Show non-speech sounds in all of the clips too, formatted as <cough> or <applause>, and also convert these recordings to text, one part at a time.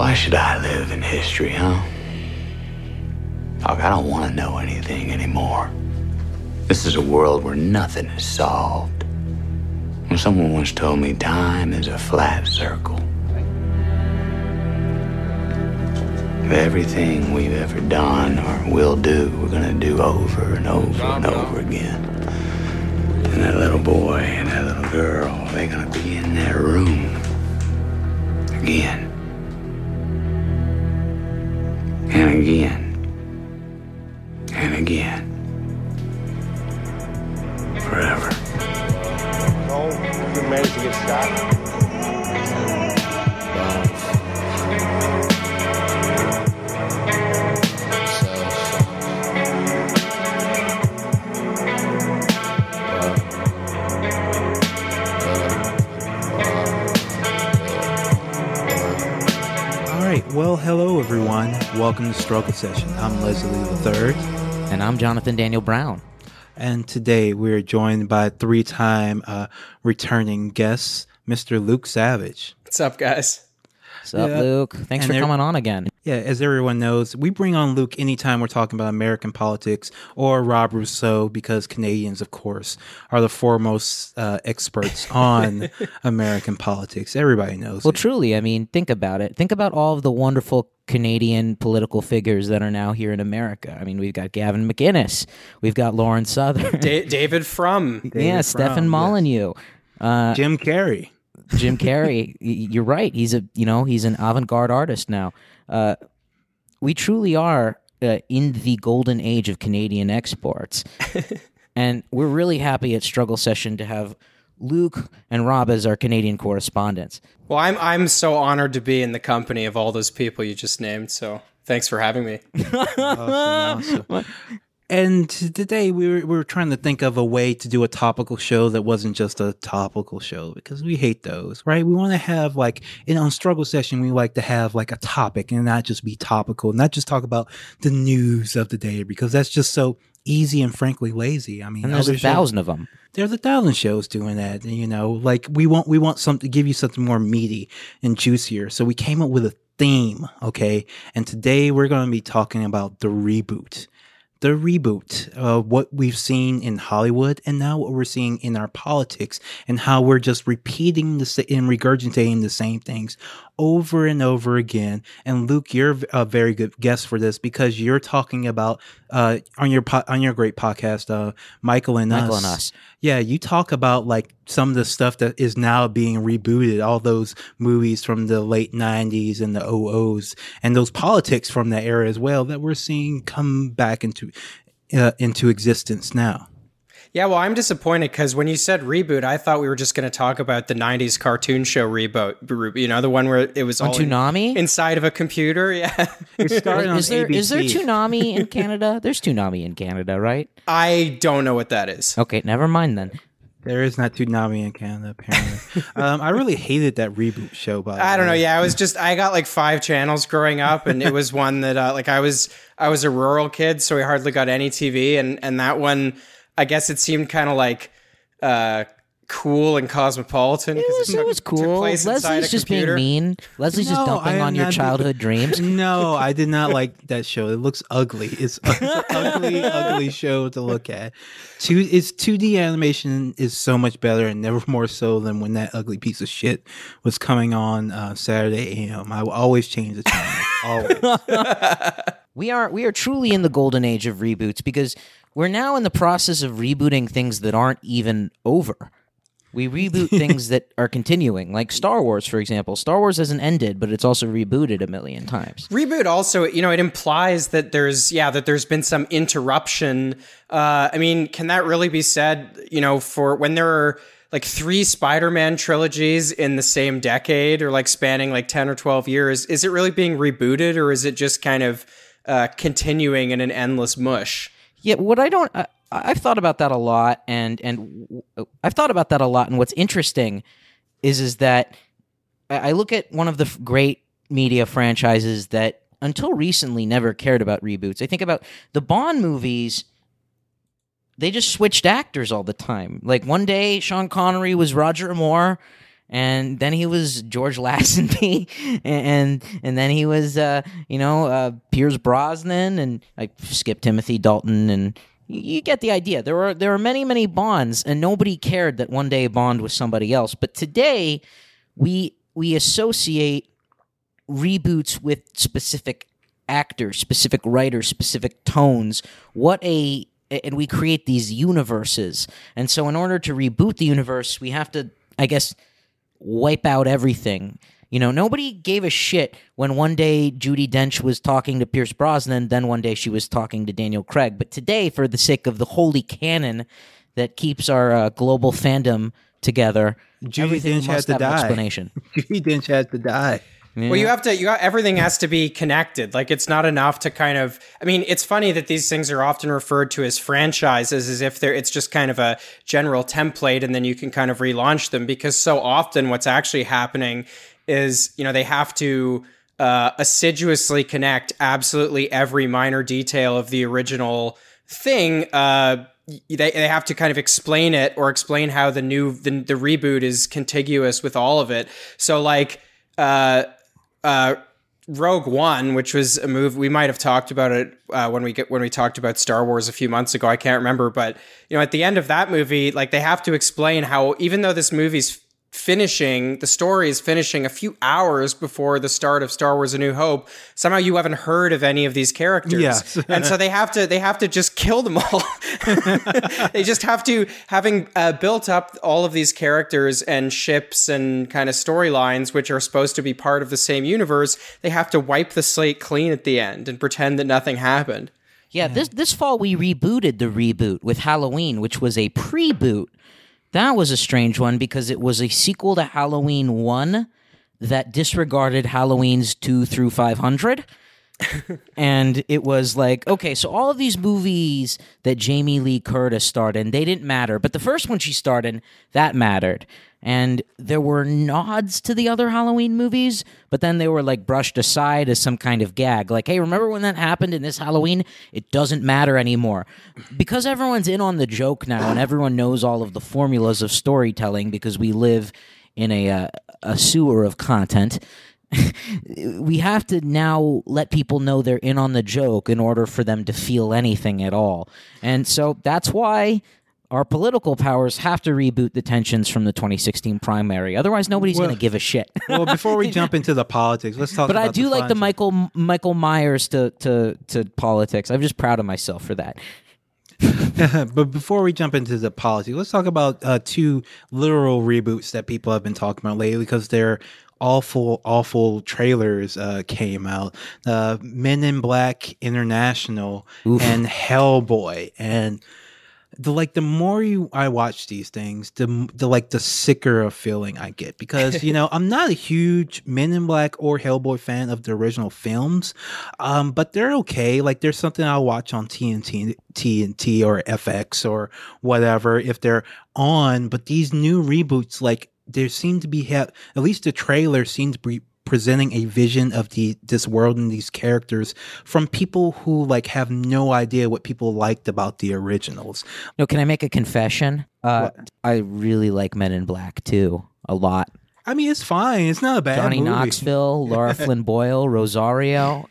Why should I live in history, huh? Doc, I don't want to know anything anymore. This is a world where nothing is solved. When someone once told me time is a flat circle. Everything we've ever done or will do, we're gonna do over and over and over again. And that little boy and that little girl, they're gonna be in that room again. And again. And again. Forever. No, you managed to get shot. Everyone. Welcome to Struggle Session. I'm Leslie III, And I'm Jonathan Daniel Brown. and today we're joined by three-time uh, returning guest, Mr. Luke Savage. What's up, guys? What's up, Yeah. Luke? Thanks And for coming on again. Yeah, as everyone knows, we bring on Luke anytime we're talking about American politics or Rob Rousseau because Canadians, of course, are the foremost uh, experts <laughs> on American politics. Everybody knows. Well, it. truly, I mean, think about it. Think about all of the wonderful Canadian political figures that are now here in America. I mean, we've got Gavin McInnes, we've got Lauren Southern, Da- David Frum. <laughs> yeah, David Stephen Frum, Molyneux, uh, Jim Carrey. Jim Carrey. <laughs> You're right. He's a you know he's an avant-garde artist now. Uh, we truly are uh, in the golden age of Canadian exports, <laughs> and we're really happy at Struggle Session to have Luke and Rob as our Canadian correspondents. Well, I'm I'm so honored to be in the company of all those people you just named. So thanks for having me. <laughs> Awesome, awesome. <laughs> And today we were, we were trying to think of a way to do a topical show that wasn't just a topical show because we hate those, right? We want to have like in on struggle session, we like to have like a topic and not just be topical, not just talk about the news of the day because that's just so easy and frankly lazy. I mean, And there's a shows- thousand of them. there's a thousand shows doing that. You know, like we want we want something to give you something more meaty and juicier. So we came up with a theme, okay? And today we're going to be talking about the reboot. The reboot, uh, what we've seen in Hollywood, and now what we're seeing in our politics, and how we're just repeating the and regurgitating the same things over and over again. And Luke, you're a very good guest for this because you're talking about uh, on your po- on your great podcast, uh, Michael and Michael us. and Us. Yeah, you talk about like some of the stuff that is now being rebooted, all those movies from the late 90s and the 00s, and those politics from that era as well that we're seeing come back into uh, into existence now. Yeah, well, I'm disappointed because when you said reboot, I thought we were just going to talk about the '90s cartoon show reboot. You know, the one where it was On all in- inside of a computer. <laughs> Yeah, It started on Is there is there ABC. Toonami in <laughs> Canada? There's Toonami in Canada, right? I don't know what that is. Okay, never mind then. There is not Toonami in Canada, apparently. <laughs> um, I really hated that reboot show. By the I don't know. Yeah, I was just I got like five channels growing up, and it was one that uh, like I was I was a rural kid, so we hardly got any TV, and and that one I guess it seemed kind of like uh cool and cosmopolitan. It 'cause was, took- it was cool. place inside Leslie's a just being mean. Leslie's just dumping on your not- childhood dreams. <laughs> No, I did not <laughs> like that show. It looks ugly. It's, it's an ugly, ugly show to look at. Two, its 2D animation is so much better, and never more so than when that ugly piece of shit was coming on uh, Saturday AM. I will always change the channel. <laughs> always. We are we are truly in the golden age of reboots because we're now in the process of rebooting things that aren't even over. We <laughs> reboot things that are continuing, like Star Wars, for example. Star Wars hasn't ended, but it's also rebooted a million times. Reboot also, you know, it implies that there's, yeah, that there's been some interruption. Uh, I mean, can that really be said, you know, for when there are like three Spider Man trilogies in the same decade or like spanning like 10 or 12 years? Is it really being rebooted or is it just kind of uh, continuing in an endless mush? Yeah, what I don't, I, I've thought about that a lot, and and I've thought about that a lot. And what's interesting is is that I look at one of the great media franchises that until recently never cared about reboots. I think about the Bond movies. They just switched actors all the time. Like one day, Sean Connery was Roger Moore, and then he was George Lazenby, <laughs> and and then he was uh, you know uh, Pierce Brosnan, and I skipped Timothy Dalton, and you, get the idea. There are there were many many Bonds, and nobody cared that one day a Bond was somebody else. But today, we we associate reboots with specific actors, specific writers, specific tones. What a and we create these universes. And so in order to reboot the universe, we have to I guess wipe out everything. You know, nobody gave a shit when one day Judi Dench was talking to Pierce Brosnan, then one day she was talking to Daniel Craig. But today, for the sake of the holy canon that keeps our uh, global fandom together, Judi everything Dench had to have an die. explanation. <laughs> Judi Dench had to die. Well, you have to. You got everything has to be connected. Like it's not enough to kind of. I mean, it's funny that these things are often referred to as franchises, as if they're. It's just kind of a general template, and then you can kind of relaunch them. Because so often, what's actually happening is, you know, they have to uh, assiduously connect absolutely every minor detail of the original thing. Uh, they, they have to kind of explain it or explain how the new the, the reboot is contiguous with all of it. So like. Uh, uh, Rogue One, which was a move we might have talked about it uh, when we get when we talked about Star Wars a few months ago. I can't remember, but you know, at the end of that movie, like they have to explain how even though this movie's finishing, the story is finishing a few hours before the start of Star Wars: A New Hope. Somehow you haven't heard of any of these characters, Yes. <laughs> and so they have to they have to just kill them all. <laughs> they just have to having uh, built up all of these characters and ships and kind of storylines which are supposed to be part of the same universe they have to wipe the slate clean at the end and pretend that nothing happened Yeah, this this fall we rebooted the reboot with Halloween, which was a pre-boot. That was a strange one because it was a sequel to Halloween 1 that disregarded Halloween's 2 through 500. <laughs> and it was like, okay, so all of these movies that Jamie Lee Curtis starred in, they didn't matter, but the first one she starred in, that mattered. And there were nods to the other Halloween movies, but then they were like brushed aside as some kind of gag. Like, hey, remember when that happened in this Halloween? It doesn't matter anymore. Because everyone's in on the joke now and everyone knows all of the formulas of storytelling because we live in a, uh, a sewer of content <laughs> we have to now let people know they're in on the joke in order for them to feel anything at all. And so that's why our political powers have to reboot the tensions from the 2016 primary. Otherwise, nobody's Well- going to give a shit. <laughs> Well, before we jump into the politics, let's talk. but I do like the Michael Michael Myers to, to to politics. I'm just proud of myself for that. <laughs> but before we jump into the policy, let's talk about uh, two literal reboots that people have been talking about lately because they're awful, awful trailers uh, came out. Uh, Men in Black International and Hellboy, and the like. The more you I watch these things, the the like the sicker of feeling I get because you know <laughs> I'm not a huge Men in Black or Hellboy fan of the original films, um, but they're okay. Like there's something I'll watch on TNT, TNT or FX or whatever if they're on. But these new reboots, like there seem to be ha- at least the trailer seems to be presenting a vision of the this world and these characters from people who like have no idea what people liked about the originals. No, can I make a confession? Uh, I really like Men in Black too, a lot. I mean, it's fine. It's not a bad Johnny movie. Knoxville, Lara <laughs> Flynn Boyle, Rosario.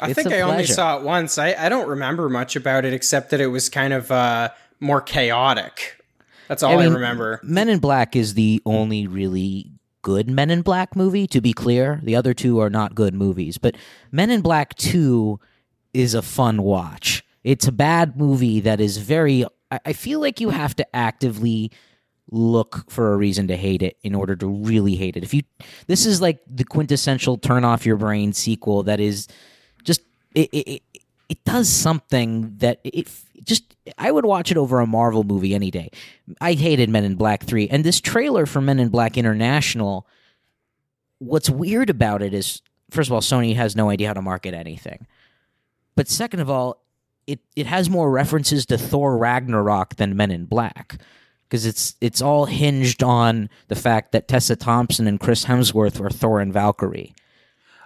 i It's think a i only saw it once I, I don't remember much about it except that it was kind of uh, more chaotic that's all i, mean, remember Men in Black is the only really good Men in Black movie, to be clear. The other two are not good movies. But Men in Black 2 is a fun watch. It's a bad movie that is very. I, feel like you have to actively look for a reason to hate it in order to really hate it. If you. This is like the quintessential turn off your brain sequel that is just. It, it, it, does something that it just I would watch it over a Marvel movie any day. I hated Men in Black 3 and this trailer for Men in Black International what's weird about it is first of all Sony has no idea how to market anything. But second of all, it it has more references to Thor Ragnarok than Men in Black because it's it's all hinged on the fact that Tessa Thompson and Chris Hemsworth were Thor and Valkyrie.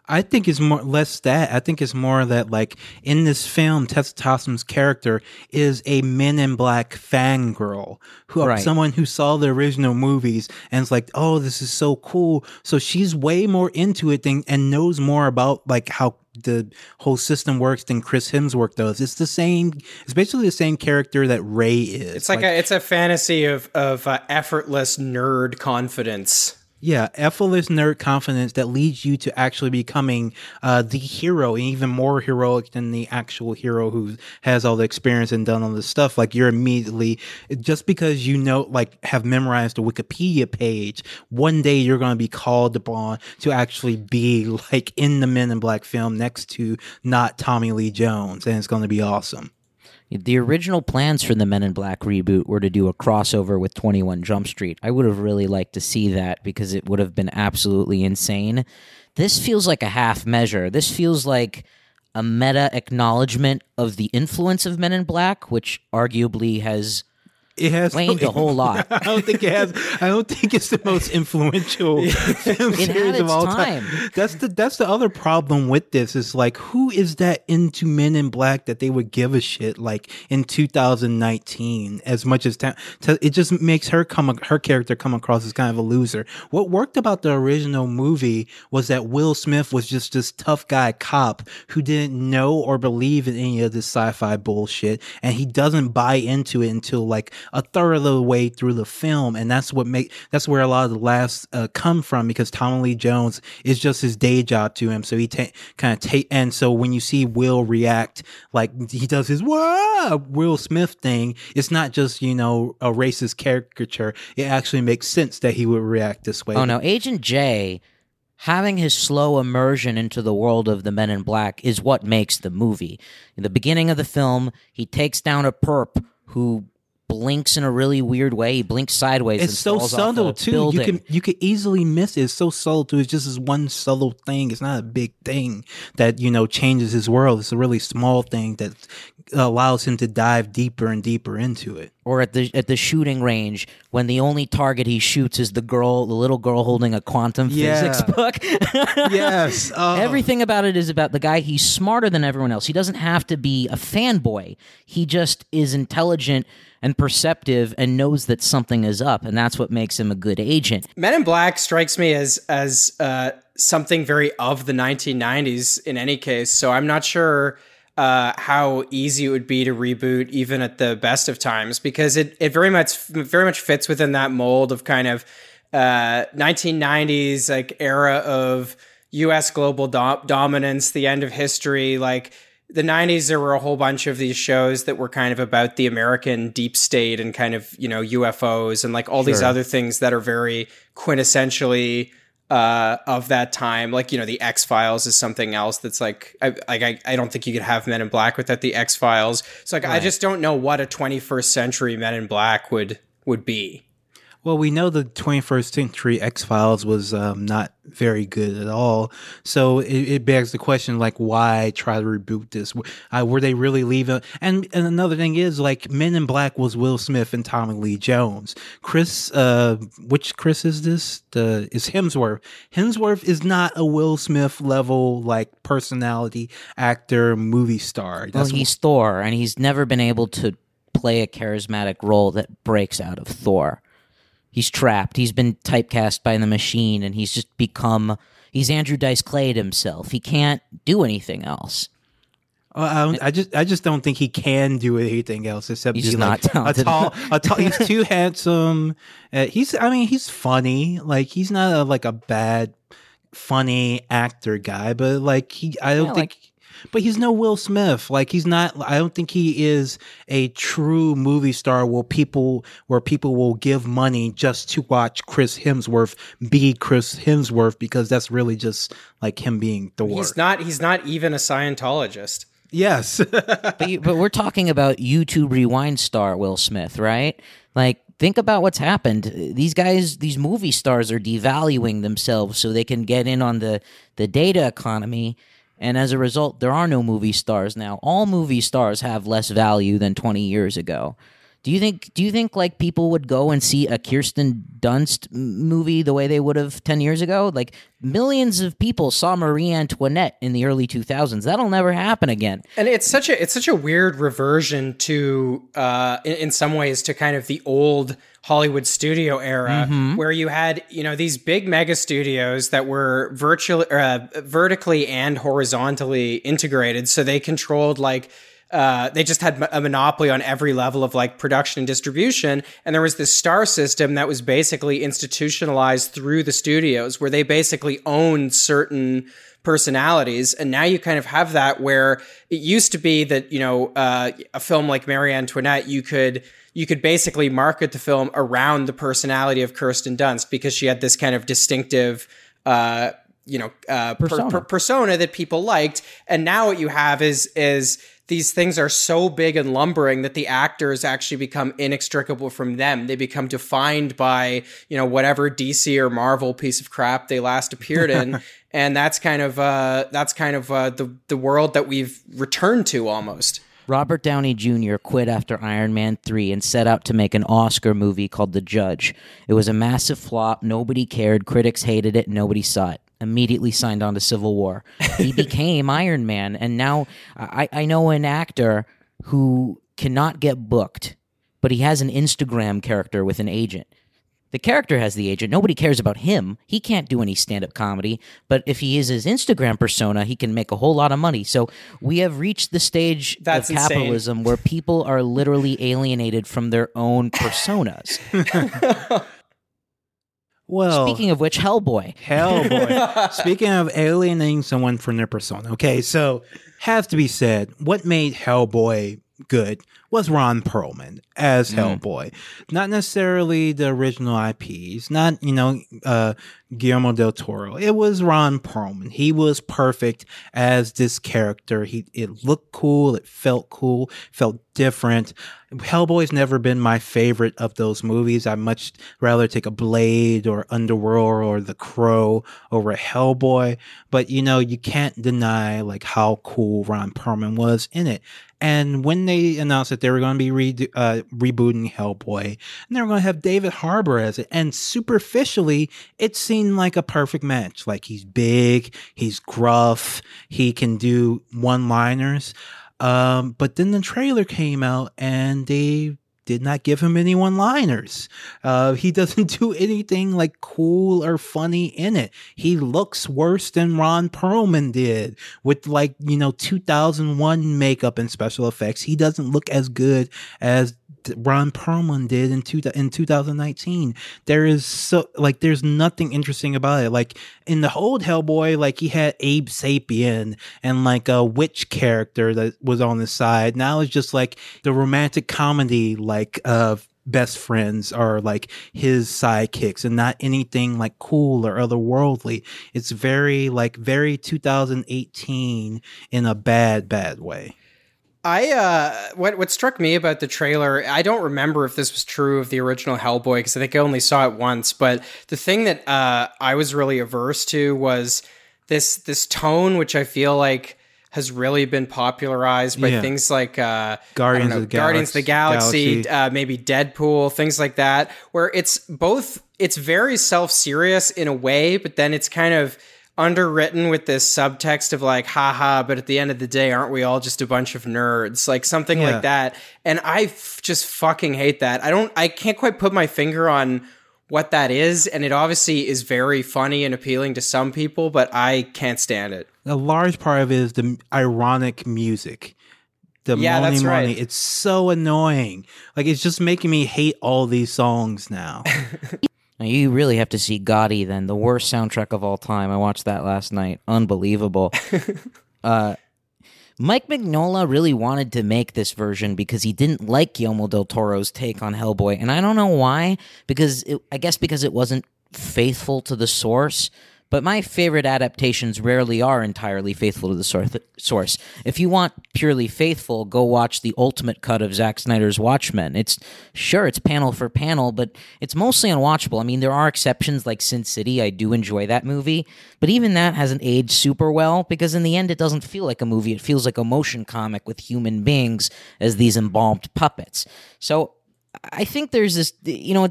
I think it's more less that. I think it's more that like in this film, Tessa Thompson's character is a Men in Black fangirl, who Right. someone who saw the original movies and is like, "Oh, this is so cool." So she's way more into it than and knows more about like how the whole system works than Chris Hemsworth does. It's the same. It's basically the same character that Ray is. It's like, a it's a fantasy of of uh, effortless nerd confidence. Yeah, effortless nerd confidence that leads you to actually becoming uh, the hero, and even more heroic than the actual hero who has all the experience and done all this stuff. Like you're immediately just because you know, like, have memorized the Wikipedia page. One day you're going to be called upon to actually be like in the Men in Black film next to not Tommy Lee Jones, and it's going to be awesome. The original plans for the Men in Black reboot were to do a crossover with 21 Jump Street. I would have really liked to see that because it would have been absolutely insane. This feels like a half measure. This feels like a meta acknowledgement of the influence of Men in Black, which arguably has It has waned a whole lot. <laughs> I don't think it has. I don't think it's the most influential <laughs> film It series of all time. time. That's the that's the other problem with this. Is like who is that into Men in Black that they would give a shit like in 2019 as much as ta- ta- it just makes her come her character come across as kind of a loser. What worked about the original movie was that Will Smith was just this tough guy cop who didn't know or believe in any of this sci-fi bullshit, and he doesn't buy into it until like a third of the way through the film, and that's what make that's where a lot of the laughs uh, come from because Tommy Lee Jones is just his day job to him, so he ta- kind of take and so when you see Will react like he does his wow Will Smith thing, it's not just you know a racist caricature. It actually makes sense that he would react this way. Oh no, Agent J having his slow immersion into the world of the Men in Black is what makes the movie. In the beginning of the film, he takes down a perp who blinks in a really weird way. He blinks sideways. It's and so subtle too. Building. You can you could easily miss it. It's so subtle too. It's just this one subtle thing. It's not a big thing that you know changes his world. It's a really small thing that allows him to dive deeper and deeper into it. or at the at the shooting range when the only target he shoots is the girl, the little girl holding a quantum physics <laughs> book. Yes. Oh. Everything about it is about the guy. He's smarter than everyone else. He doesn't have to be a fanboy. He just is intelligent and perceptive and knows that something is up, and that's what makes him a good agent. Men in Black strikes me as as uh, something very of the 1990s in any case. So I'm not sure uh, how easy it would be to reboot even at the best of times because it it very much very much fits within that mold of kind of uh, 1990s like era of U.S. global do- dominance, the end of history, like the 90s there were a whole bunch of these shows that were kind of about the american deep state and kind of you know ufos and like all these other things that are very quintessentially uh, of that time. Like you know the x files is something else that's like I, like I, I don't think you could have men in black without the x files so like i just don't know what a 21st century men in black would would be Well, we know the 21st century X Files was um, not very good at all. So it, it begs the question, like, why try to reboot this? Uh, were they really leaving? And and another thing is, like, Men in Black was Will Smith and Tommy Lee Jones. Chris, uh, which Chris is this? The is Hemsworth. Hemsworth is not a Will Smith level like personality actor movie star. Well, That's he's Thor, and he's never been able to play a charismatic role that breaks out of Thor. He's trapped. He's been typecast by the machine, and he's just become. He's Andrew Dice Clayed himself. He can't do anything else. Uh, I, I just I just don't think he can do anything else except He's be like not talented a tall, a tall. He's <laughs> too handsome. Uh, he's I mean he's funny. Like he's not a, like a bad funny actor guy, but like he I don't Yeah, think. But he's no Will Smith. Like he's not. I don't think he is a true movie star. Where people where people will give money just to watch Chris Hemsworth be Chris Hemsworth because that's really just like him being Thor. he's not he's not even a scientologist yes. <laughs> But, you, but we're talking about YouTube Rewind star Will Smith, right? Like, think about what's happened. These guys, these movie stars, are devaluing themselves so they can get in on the the data economy. And as a result, there are no movie stars now. All movie stars have less value than 20 years ago. Do you think? Do you think like people would go and see a Kirsten Dunst movie the way they would have ten years ago? Like millions of people saw Marie Antoinette in the early two thousands. That'll never happen again. And it's such a it's such a weird reversion to uh, in, in some ways to kind of the old Hollywood studio era where you had you know these big mega studios that were virtually uh, vertically and horizontally integrated, so they controlled like. Uh, they just had a monopoly on every level of like production and distribution. And there was this star system that was basically institutionalized through the studios where they basically owned certain personalities. And now you kind of have that where it used to be that, you know, uh, a film like Marie Antoinette, you could you could basically market the film around the personality of Kirsten Dunst because she had this kind of distinctive uh, you know, uh, per- Persona. per- persona that people liked. And now what you have is is these things are so big and lumbering that the actors actually become inextricable from them. They become defined by, you know, whatever DC or Marvel piece of crap they last appeared in. <laughs> and that's kind of uh that's kind of uh the the world that we've returned to almost. Robert Downey Jr. quit after Iron Man 3 and set out to make an Oscar movie called The Judge. It was a massive flop. Nobody cared. Critics hated it. Nobody saw it. Immediately signed on to Civil War. <laughs> He became Iron Man. And now I, I know an actor who cannot get booked, but he has an Instagram character with an agent. The character has the agent. Nobody cares about him. He can't do any stand up comedy. But if he is his Instagram persona, he can make a whole lot of money. So we have reached the stage That's of insane. capitalism where people are literally alienated from their own <laughs> personas. <laughs> Well, Speaking of which, Hellboy. Hellboy. <laughs> Speaking of alienating someone from their persona, okay, so has to be said, what made Hellboy good was Ron Perlman as Hellboy. Not necessarily the original IPs, not, you know, uh, Guillermo del Toro. It was Ron Perlman. He was perfect as this character. He it looked cool, it felt cool, felt different. Hellboy's never been my favorite of those movies. I'd much rather take a Blade or Underworld or The Crow over a Hellboy. But you know, you can't deny like how cool Ron Perlman was in it. And when they announced that they were going to be re- uh, rebooting Hellboy, and they were going to have David Harbour as it, and superficially, it seemed like a perfect match. Like he's big, he's gruff, he can do one-liners. Um, but then the trailer came out, and they did not give him any one liners. Uh, he <laughs> doesn't do anything like cool or funny in it. He looks worse than Ron Perlman did with like, you know, 2001 makeup and special effects. He doesn't look as good as Ron Perlman did in two, in 2019. There is so like there's nothing interesting about it. Like in the old Hellboy, like he had Abe Sapien and like a witch character that was on the side. Now it's just like the romantic comedy like of best friends are like his sidekicks and not anything like cool or otherworldly. It's very like very 2018 in a bad bad way. I uh what what struck me about the trailer, I don't remember if this was true of the original Hellboy because I think I only saw it once, but the thing that uh I was really averse to was this this tone which I feel like has really been popularized by Yeah. things like uh Guardians know, of the Guardians of the Galaxy, Galaxy. uh maybe Deadpool, things like that, where it's both it's very self-serious in a way, but then it's kind of underwritten with this subtext of like haha but at the end of the day aren't we all just a bunch of nerds like something Yeah. like that and i f- just fucking hate that i don't i can't quite put my finger on what that is and it obviously is very funny and appealing to some people but i can't stand it a large part of it is the ironic music. The Yeah, money, that's right. money. It's so annoying. Like it's just making me hate all these songs now. <laughs> Now, you really have to see Gotti then, the worst soundtrack of all time. I watched that last night. Unbelievable. <laughs> uh, Mike Mignola really wanted to make this version because he didn't like Guillermo del Toro's take on Hellboy, and I don't know why. Because it, I guess because it wasn't faithful to the source. But my favorite adaptations rarely are entirely faithful to the source. If you want purely faithful, go watch the ultimate cut of Zack Snyder's Watchmen. It's sure it's panel for panel, but it's mostly unwatchable. I mean, there are exceptions like Sin City. I do enjoy that movie, but even that hasn't aged super well because in the end, it doesn't feel like a movie. It feels like a motion comic with human beings as these embalmed puppets. So I think there's this, you know,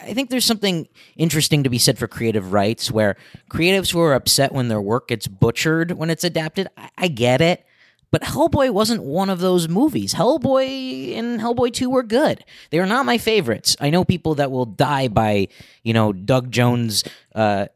I think there's something interesting to be said for creative rights where creatives who are upset when their work gets butchered when it's adapted, I, I get it. But Hellboy wasn't one of those movies. Hellboy and Hellboy 2 were good. They are not my favorites. I know people that will die by, you know, Doug Jones' uh,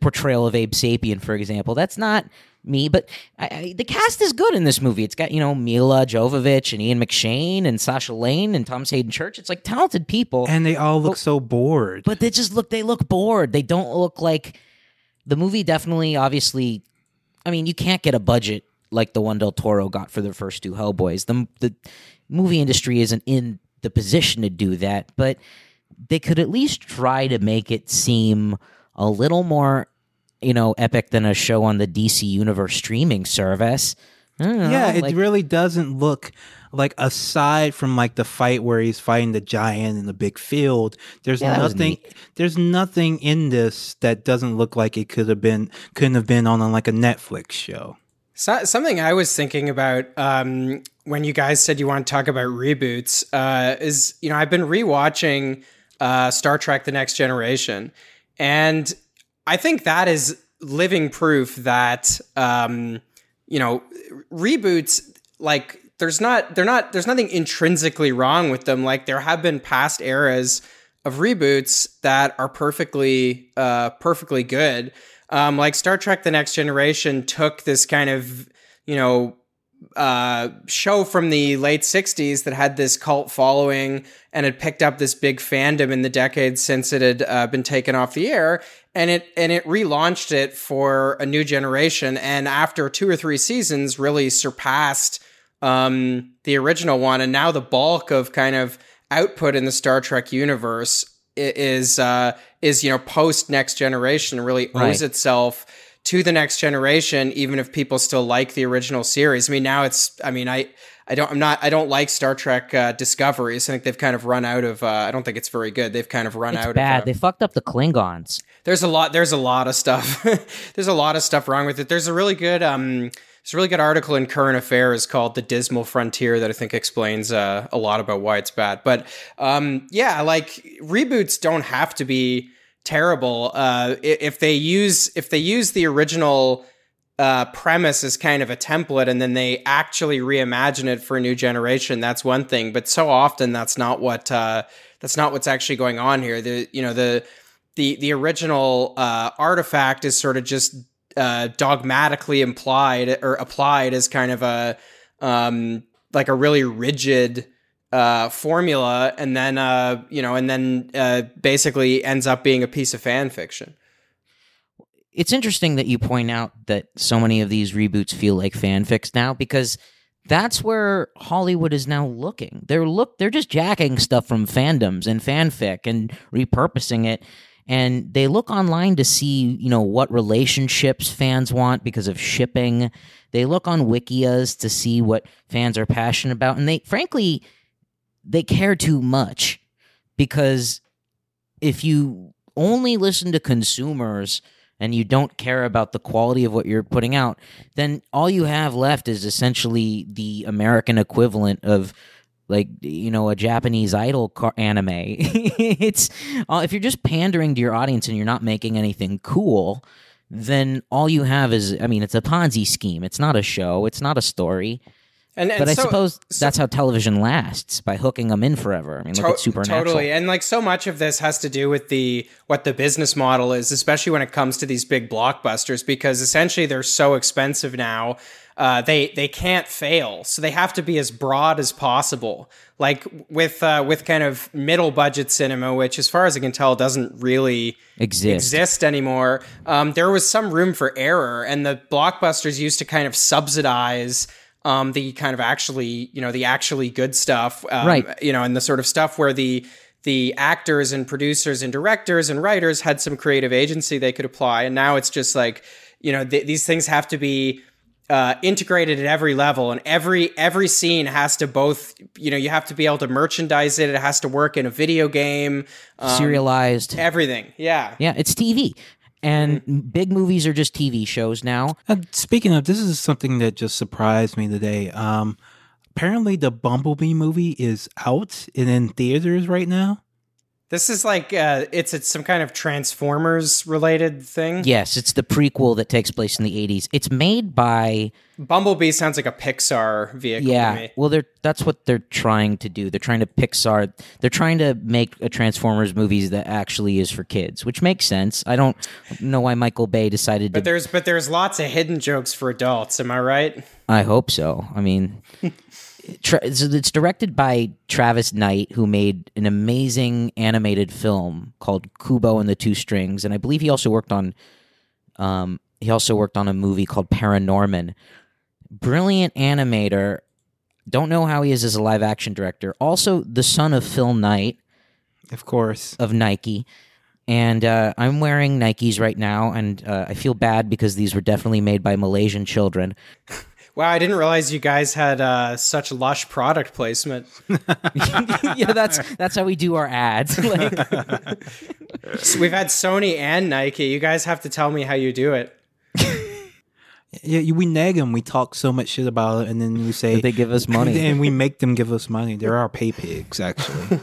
portrayal of Abe Sapien, for example. That's not me, but I, I, the cast is good in this movie. It's got you know Milla Jovovich and Ian McShane and Sasha Lane and Thomas Haden Church. It's like talented people, and they all look but, so bored. But they just look they look bored. They don't look like the movie. Definitely, obviously, I mean, you can't get a budget like the one Del Toro got for the first two Hellboys. The the movie industry isn't in the position to do that, but they could at least try to make it seem a little more you know epic than a show on the DC Universe streaming service. Know, yeah, it like, really doesn't look like aside from like the fight where he's fighting the giant in the big field. There's Yeah, nothing. There's nothing in this that doesn't look like it could have been couldn't have been on a, like a Netflix show. So, something I was thinking about um, when you guys said you want to talk about reboots uh, is, you know, I've been rewatching uh, Star Trek: The Next Generation, and I think that is living proof that, um, you know, reboots like there's not they're not there's nothing intrinsically wrong with them. Like there have been past eras of reboots that are perfectly uh, perfectly good. Um, like Star Trek: The Next Generation took this kind of you know uh, show from the late 60s that had this cult following and had picked up this big fandom in the decades since it had uh, been taken off the air. And it and it relaunched it for a new generation. And after two or three seasons really surpassed um, the original one. And now the bulk of kind of output in the Star Trek universe is uh, is you know post next generation really owes Right. itself to the next generation even if people still like the original series. I mean now it's i mean i i don't i'm not i don't like star trek uh, discoveries. I think they've kind of run out of uh, i don't think it's very good. They've kind of run it's out bad. of uh, they fucked up the Klingons. there's a lot there's a lot of stuff. <laughs> There's a lot of stuff wrong with it. There's a really good um there's a really good article in current affairs called the dismal frontier that i think explains uh, a lot about why it's bad. But um yeah like reboots don't have to be terrible. Uh if they use if they use the original uh, premise as kind of a template and then they actually reimagine it for a new generation that's one thing. But so often that's not what uh, that's not what's actually going on here. The you know the the the original uh, artifact is sort of just uh, dogmatically implied or applied as kind of a um, like a really rigid uh, formula, and then uh, you know, and then uh, basically ends up being a piece of fan fiction. it's interesting that you point out that so many of these reboots feel like fanfics now because that's where Hollywood is now looking. They're look they're just jacking stuff from fandoms and fanfic and repurposing it and they look online to see, you know, what relationships fans want because of shipping. They look on wikias to see what fans are passionate about and they frankly they care too much because if you only listen to consumers and you don't care about the quality of what you're putting out, then all you have left is essentially the American equivalent of like you know a Japanese idol car- anime. <laughs> it's uh, if you're just pandering to your audience and you're not making anything cool, then all you have is I mean it's a Ponzi scheme. It's not a show. It's not a story. And, and But I so- suppose so- that's how television lasts by hooking them in forever. I mean, look at Supernatural. Totally. And like so much of this has to do with the what the business model is, especially when it comes to these big blockbusters, because essentially they're so expensive now. Uh, they they can't fail, so they have to be as broad as possible. Like with uh, with kind of middle budget cinema, which, as far as I can tell, doesn't really Exist. exist anymore. Um, there was some room for error, and the blockbusters used to kind of subsidize um, the kind of actually, you know, the actually good stuff, um, Right. You know, and the sort of stuff where the the actors and producers and directors and writers had some creative agency they could apply, and now it's just like, you know, th- these things have to be uh, integrated at every level, and every every scene has to both, you know, you have to be able to merchandise it. It has to work in a video game. Um, Serialized. everything, yeah. Yeah, it's TV. And big movies are just TV shows now. Uh, speaking of, this is something that just surprised me today. Um, apparently the Bumblebee movie is out and in theaters right now. This is like uh, it's it's some kind of Transformers related thing. Yes, it's the prequel that takes place in the 80s. It's made by Bumblebee sounds like a Pixar vehicle yeah. Well, they're that's what they're trying to do. They're trying to Pixar. They're trying to make a Transformers movies that actually is for kids, which makes sense. I don't know why Michael Bay decided to But to. there's but there's lots of hidden jokes for adults. Am I right? I hope so. I mean, <laughs> so it's directed by Travis Knight, who made an amazing animated film called Kubo and the Two Strings, and I believe he also worked on. Um, he also worked on a movie called Paranorman. Brilliant animator. Don't know how he is as a live action director. Also, the son of Phil Knight Of course. of Nike. And uh, I'm wearing Nikes right now, and uh, I feel bad because these were definitely made by Malaysian children. Wow, I didn't realize you guys had uh, such lush product placement. <laughs> yeah, that's that's how we do our ads. like, <laughs> So we've had Sony and Nike. You guys have to tell me how you do it. <laughs> Yeah, we nag them. We talk so much shit about it, and then we say they give us money. and we make them give us money. They're our pay pigs, actually.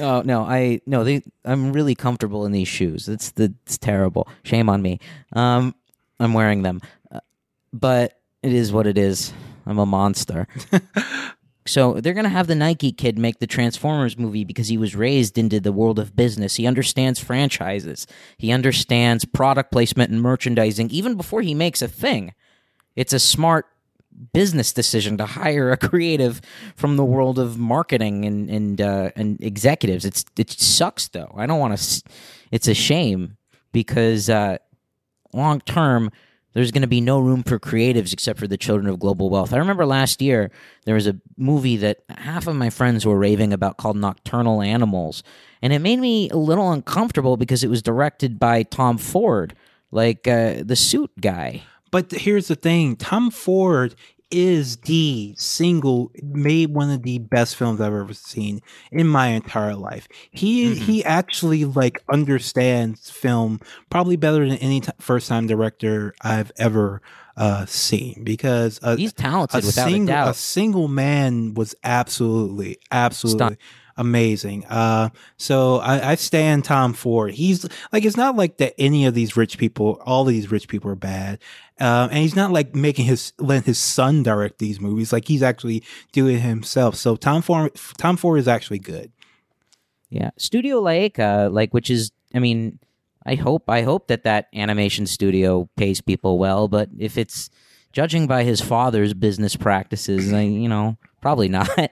oh no, I no, they. I'm really comfortable in these shoes. It's the it's terrible. Shame on me. Um, I'm wearing them, Uh, but it is what it is. I'm a monster. <laughs> So they're gonna have the Nike kid make the Transformers movie because he was raised into the world of business. He understands franchises. He understands product placement and merchandising even before he makes a thing. It's a smart business decision to hire a <laughs> creative from the world of marketing and and uh, and executives. It's it sucks though. I don't want to. It's a shame because uh, long term there's going to be no room for creatives except for the children of global wealth. I remember last year there was a movie that half of my friends were raving about called Nocturnal Animals, and it made me a little uncomfortable because it was directed by Tom Ford, like uh, the suit guy. But here's the thing: Tom Ford is the single made one of the best films I've ever seen in my entire life. He he actually like understands film probably better than any t- first time director I've ever uh seen because uh, He's talented a without single, a doubt. single man was absolutely, absolutely Stunned. Amazing. Uh, so I, I stand Tom Ford. He's like, it's not like that any of these rich people, all these rich people are bad. Um, and he's not like making his, letting his son direct these movies. Like he's actually doing it himself. So Tom Ford, Tom Ford is actually good. Yeah, Studio Laika, like which is, I mean, I hope I hope that that animation studio pays people well, but if it's judging by his father's business practices, I, you know, probably <laughs> not.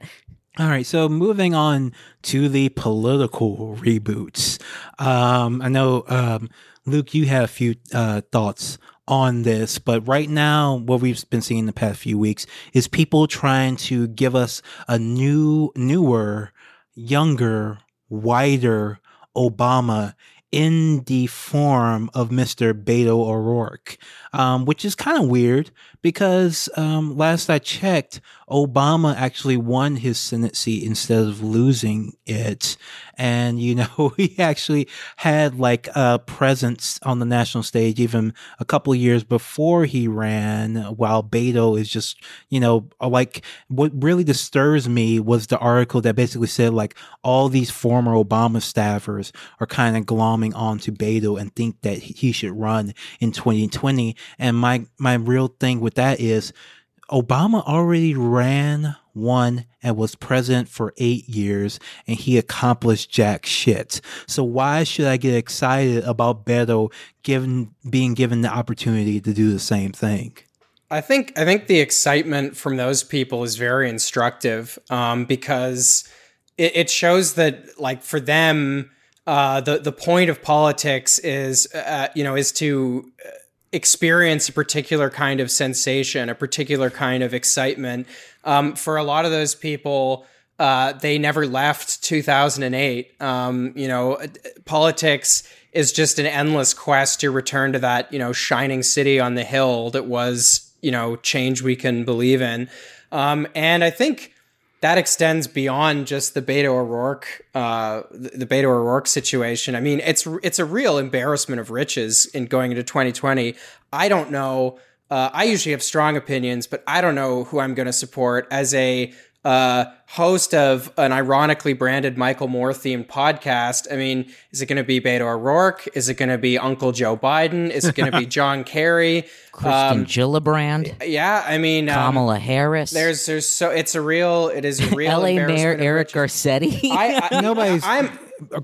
All right, so moving on to the political reboots. Um, I know, um, Luke, you have a few uh, thoughts on this, but right now, what we've been seeing in the past few weeks is people trying to give us a new, newer, younger, wider Obama in the form of Mr. Beto O'Rourke, um, which is kind of weird because um, last I checked, Obama actually won his Senate seat instead of losing it. And, you know, <laughs> he actually had like a presence on the national stage even a couple years before he ran, while Beto is just, you know, like what really disturbs me was the article that basically said like all these former Obama staffers are kind of glomming onto Beto and think that he should run in 2020. And my, my real thing with that is Obama already ran, one and was president for eight years, and he accomplished jack shit. So why should I get excited about Beto given being given the opportunity to do the same thing? I think I think the excitement from those people is very instructive um, because it, it shows that like for them uh, the the point of politics is uh, you know is to experience a particular kind of sensation, a particular kind of excitement. Um, for a lot of those people, uh, they never left 2008. Um, you know, politics is just an endless quest to return to that, you know, shining city on the hill that was, you know, change we can believe in. Um, and I think that extends beyond just the Beto O'Rourke, uh, the Beto O'Rourke situation. I mean, it's it's a real embarrassment of riches in going into 2020. I don't know uh, I usually have strong opinions, but I don't know who I'm going to support as a uh, host of an ironically branded Michael Moore themed podcast. I mean, is it going to be Beto O'Rourke? Is it going to be Uncle Joe Biden? Is it going to be <laughs> John Kerry? Kirsten Um, Gillibrand, yeah, I mean, um, Kamala Harris, there's there's so it's a real it is a real L.A. Mayor Eric riches. Garcetti. <laughs> I, I, <laughs> Nobody's- I'm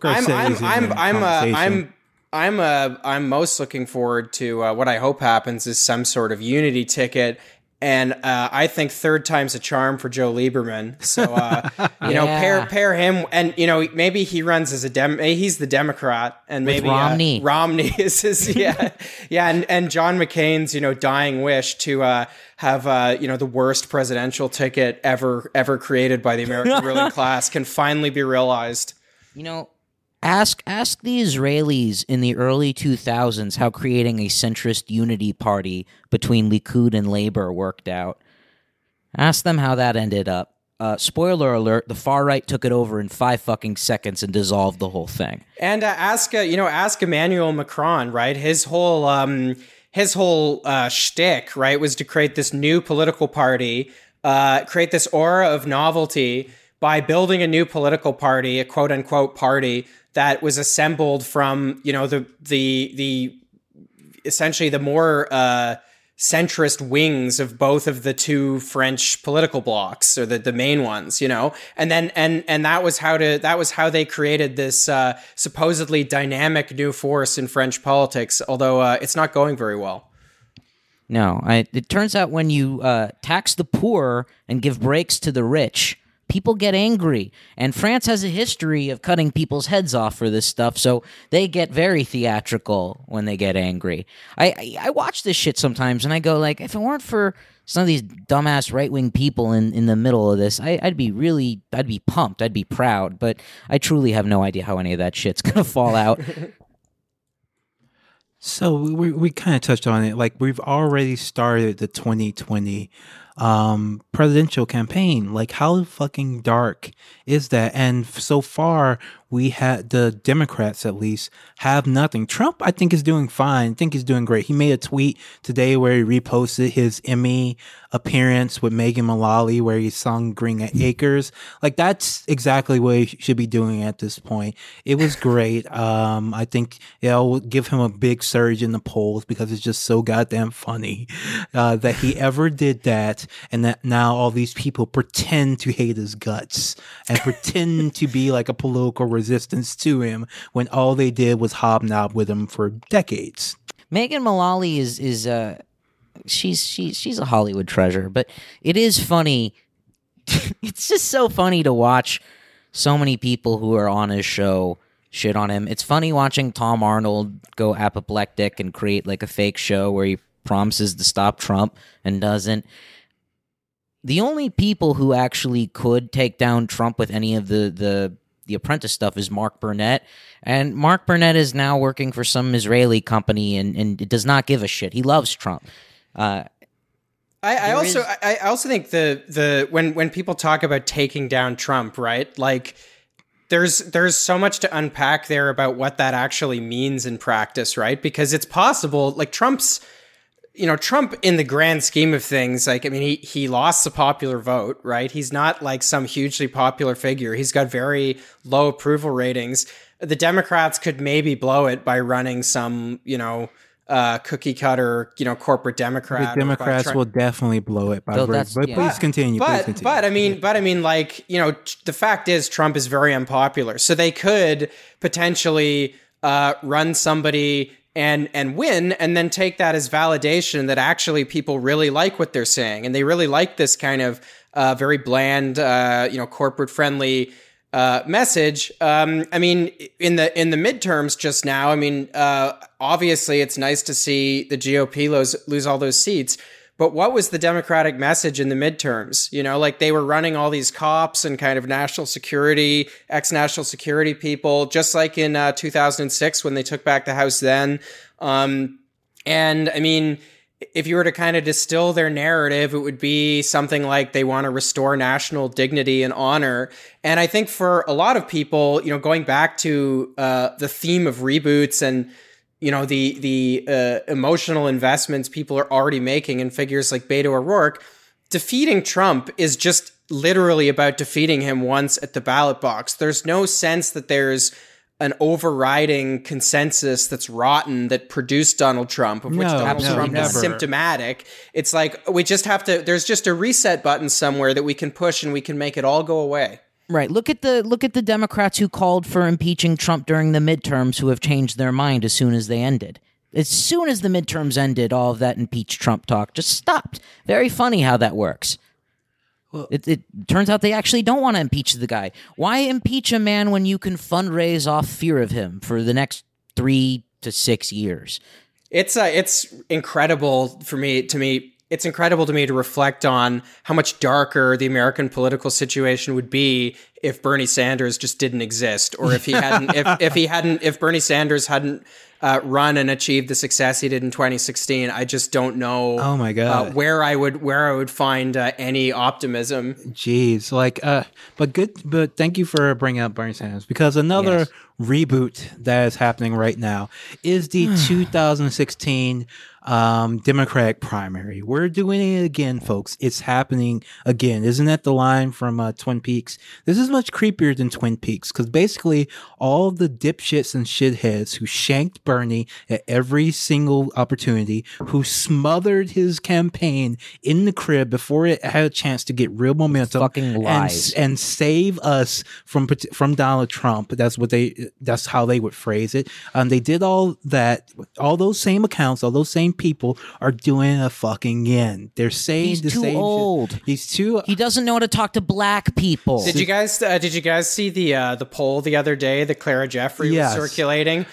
I'm I'm I'm I'm uh. I'm I'm uh, I'm most looking forward to uh, what I hope happens is some sort of unity ticket. And uh, I think third time's a charm for Joe Lieberman. So uh, <laughs> you know, Yeah. pair pair him, and you know maybe he runs as a dem. He's the Democrat, and maybe uh, Romney. Romney <laughs> is his <laughs> yeah yeah, and and John McCain's you know dying wish to uh, have uh, you know the worst presidential ticket ever ever created by the American ruling class can finally be realized. You know, ask ask the Israelis in the early 2000s how creating a centrist unity party between Likud and Labor worked out. Ask them how that ended up. Uh, spoiler alert: the far right took it over in five fucking seconds and dissolved the whole thing. And uh, ask, uh, you know, ask Emmanuel Macron, right? His whole, um, his whole uh, shtick, right, was to create this new political party, uh, create this aura of novelty by building a new political party, a quote unquote party that was assembled from, you know, the the the essentially the more uh, centrist wings of both of the two French political blocks or the, the main ones, you know, and then and and that was how to that was how they created this uh, supposedly dynamic new force in French politics. Although uh, it's not going very well. No, I, it turns out when you uh, tax the poor and give breaks to the rich, people get angry. And France has a history of cutting people's heads off for this stuff, so they get very theatrical when they get angry. I, I, I watch this shit sometimes and I go like, if it weren't for some of these dumbass right wing people in, in the middle of this, I, I'd be really, I'd be pumped, I'd be proud. But I truly have no idea how any of that shit's <laughs> gonna fall out. So we we kind of touched on it. Like we've already started the 2020 um, presidential campaign. Like how fucking dark is that? And so far, we had the Democrats at least have nothing. Trump, I think, is doing fine. I think he's doing great. He made a tweet today where he reposted his Emmy appearance with Megan Mullally, where he sung "Green Acres." Like that's exactly what he should be doing at this point. It was <laughs> great. Um, I think it'll give him a big surge in the polls because it's just so goddamn funny uh, that he ever did that, and that now all these people pretend to hate his guts and pretend to be like a political resistance to him when all they did was hobnob with him for decades. Megan Mullally is is uh she's she's she's a Hollywood treasure, but it is funny. <laughs> it's just so funny to watch so many people who are on his show shit on him. It's funny watching Tom Arnold go apoplectic and create like a fake show where he promises to stop Trump and doesn't. The only people who actually could take down Trump with any of the the the apprentice stuff is Mark Burnett. And Mark Burnett is now working for some Israeli company and, and it does not give a shit. He loves Trump. Uh, I, I also is- I, I also think the the when when people talk about taking down Trump, right? Like there's there's so much to unpack there about what that actually means in practice, right? Because it's possible like Trump's you know, Trump in the grand scheme of things, like I mean he he lost the popular vote, right? He's not like some hugely popular figure. He's got very low approval ratings. The Democrats could maybe blow it by running some, you know, uh, cookie cutter, you know, corporate Democrat. The Democrats try- will definitely blow it. By So but that's- but yeah. please continue. please continue. but I mean, but I mean, like you know, t- the fact is Trump is very unpopular, so they could potentially uh, run somebody and and win, and then take that as validation that actually people really like what they're saying, and they really like this kind of uh, very bland, uh, you know, corporate friendly. Uh, message. Um, I mean, in the in the midterms just now. I mean, uh, obviously, it's nice to see the GOP lose lose all those seats. But what was the Democratic message in the midterms? You know, like they were running all these cops and kind of national security, ex national security people, just like in uh, 2006 when they took back the House then. Um, and I mean, if you were to kind of distill their narrative, it would be something like they want to restore national dignity and honor. And I think for a lot of people, you know, going back to uh, the theme of reboots and you know the the uh, emotional investments people are already making in figures like Beto O'Rourke, defeating Trump is just literally about defeating him once at the ballot box. There's no sense that there's an overriding consensus that's rotten that produced Donald Trump, of which No, Donald no, Trump is symptomatic. It's like we just have to. There's just a reset button somewhere that we can push and we can make it all go away. Right. Look at the look at the Democrats who called for impeaching Trump during the midterms who have changed their mind as soon as they ended. As soon as the midterms ended, all of that impeach Trump talk just stopped. Very funny how that works. it, it turns out they actually don't want to impeach the guy. Why impeach a man when you can fundraise off fear of him for the next three to six years? It's uh, it's incredible for me to me. It's incredible to me to reflect on how much darker the American political situation would be if Bernie Sanders just didn't exist, or if he <laughs> hadn't, if, if he hadn't, if Bernie Sanders hadn't uh, run and achieved the success he did in 2016. I just don't know. Oh my God. uh, where I would where I would find uh, any optimism. Jeez, like, uh, but good, but thank you for bringing up Bernie Sanders because another Yes. reboot that is happening right now is the <sighs> 2016 um, Democratic primary. We're doing it again, folks. It's happening again. Isn't that the line from uh, Twin Peaks? This is much creepier than Twin Peaks because basically all the dipshits and shitheads who shanked Bernie at every single opportunity, who smothered his campaign in the crib before it had a chance to get real momentum, Fucking and, lies. and save us from from Donald Trump. That's what they. That's how they would phrase it. Um, they did all that. All those same accounts, all those same people are doing a fucking again. They're saying He's the too same shit. old. He's too. He doesn't know how to talk to black people. Did you guys uh, did you guys see the uh, the poll the other day that Clara Jeffrey Yes. was circulating,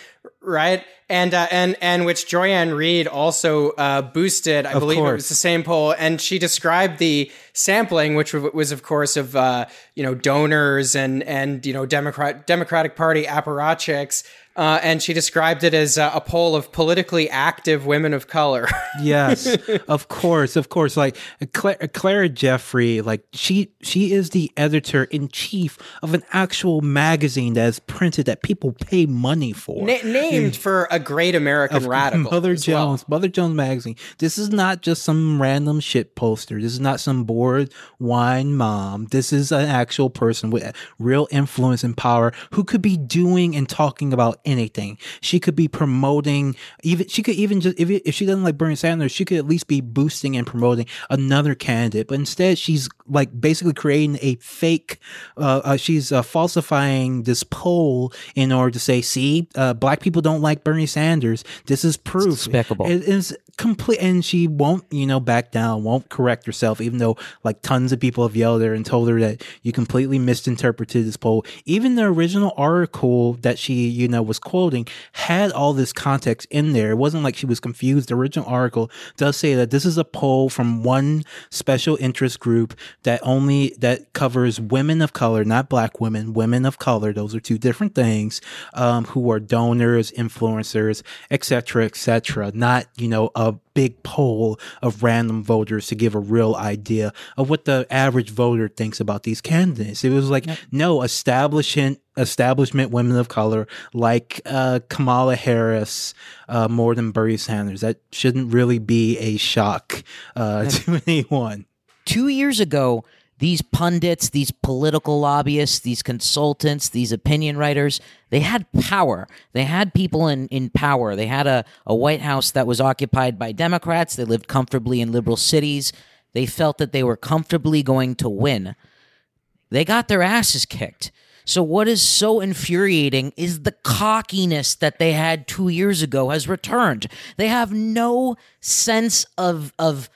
right? And uh, and and which Joy-Ann Reid also uh, boosted. I Of believe it was the same poll, and she described the sampling, which w- was of course of uh, you know donors and and you know Democrat Democratic Party apparatchiks. Uh, and she described it as uh, a poll of politically active women of color. <laughs> yes, of course, of course. Like Cla- Clara Jeffrey, like she she is the editor in chief of an actual magazine that is printed that people pay money for. Na- named for a great American radical. Mother as well. Jones, Mother Jones magazine. This is not just some random shit poster. This is not some bored wine mom. This is an actual person with real influence and power who could be doing and talking about anything. She could be promoting even she could even just if, it, if she doesn't like Bernie Sanders, she could at least be boosting and promoting another candidate. But instead, she's like basically creating a fake. Uh, uh, she's uh, falsifying this poll in order to say, "See, uh, black people don't like Bernie Sanders. This is proof." despicable. It is complete, and she won't, you know, back down, won't correct herself, even though like tons of people have yelled at her and told her that you completely misinterpreted this poll. Even the original article that she, you know, was quoting had all this context in there. It wasn't like she was confused. The original article does say that this is a poll from one special interest group that only that covers women of color, not black women, women of color. Those are two different things. Um, who are donors, influencers, etc., etc. Not you know a big poll of random voters to give a real idea of what the average voter thinks about these candidates. It was like no establishment establishment women of color like uh, Kamala Harris uh, more than Bernie Sanders. That shouldn't really be a shock uh, <laughs> to anyone. two years ago, these pundits, these political lobbyists, these consultants, these opinion writers, they had power. They had people in, in power. They had a, a White House that was occupied by Democrats. They lived comfortably in liberal cities. They felt that they were comfortably going to win. They got their asses kicked. So, what is so infuriating is the cockiness that they had two years ago has returned. They have no sense of of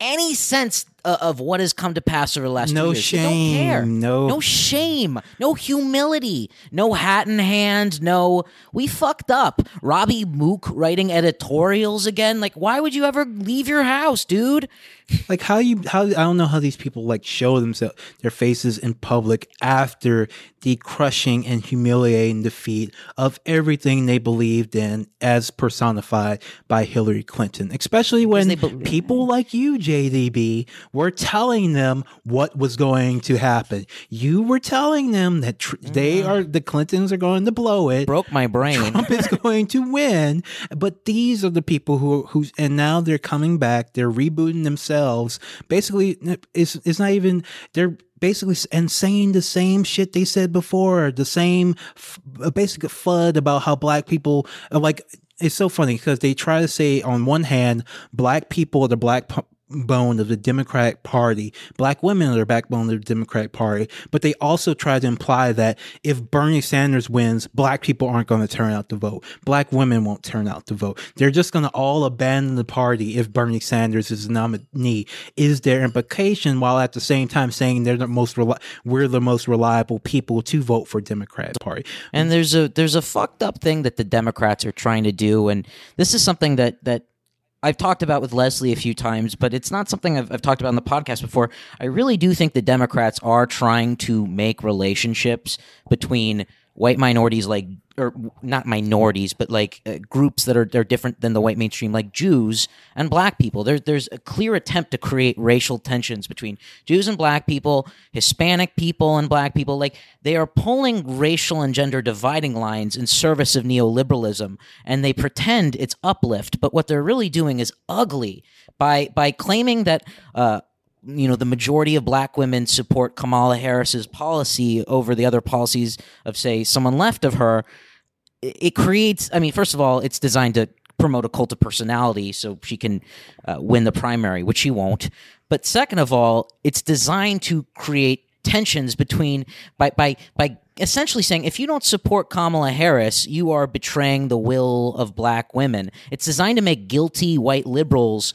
any sense Uh, of what has come to pass over the last No two years. They don't care. shame, no- no shame, no humility, no hat in hand, no. We fucked up. Robby Mook writing editorials again. Like, why would you ever leave your house, dude? Like how you how I don't know how these people like show themselves their faces in public after the crushing and humiliating defeat of everything they believed in as personified by Hillary Clinton. Especially when people like you, JDB, were telling them what was going to happen. You were telling them that tr- they mm. are the Clintons are going to blow it. Broke my brain. Trump is <laughs> going to win, but these are the people who who's and now they're coming back. They're rebooting themselves. Basically, it's it's not even they're basically and saying the same shit they said before. The same f- basic fud about how black people uh, like. It's so funny because they try to say on one hand, black people are the black backbone of the Democratic Party. Black women are the backbone of the Democratic Party. But they also try to imply that if Bernie Sanders wins, black people aren't going to turn out to vote. Black women won't turn out to vote. They're just going to all abandon the party if Bernie Sanders is the nominee. Is their implication while at the same time saying they're the most we're the most reliable people to vote for Democratic Party. And there's a there's a fucked up thing that the Democrats are trying to do, and this is something that that I've talked about with Leslie a few times, but it's not something I've, I've talked about on the podcast before. I really do think the Democrats are trying to make relationships between white minorities, like or not minorities, but like uh, groups that are they're different than the white mainstream, like Jews and black people. There's there's a clear attempt to create racial tensions between Jews and black people, Hispanic people and black people. Like they are pulling racial and gender dividing lines in service of neoliberalism, and they pretend it's uplift, but what they're really doing is ugly by by claiming that. Uh, you know the majority of black women support Kamala Harris's policy over the other policies of say someone left of her. It creates i mean first of all it's designed to promote a cult of personality so she can uh, win the primary which she won't. But second of all it's designed to create tensions between by by by essentially saying if you don't support Kamala Harris you are betraying the will of black women. It's designed to make guilty white liberals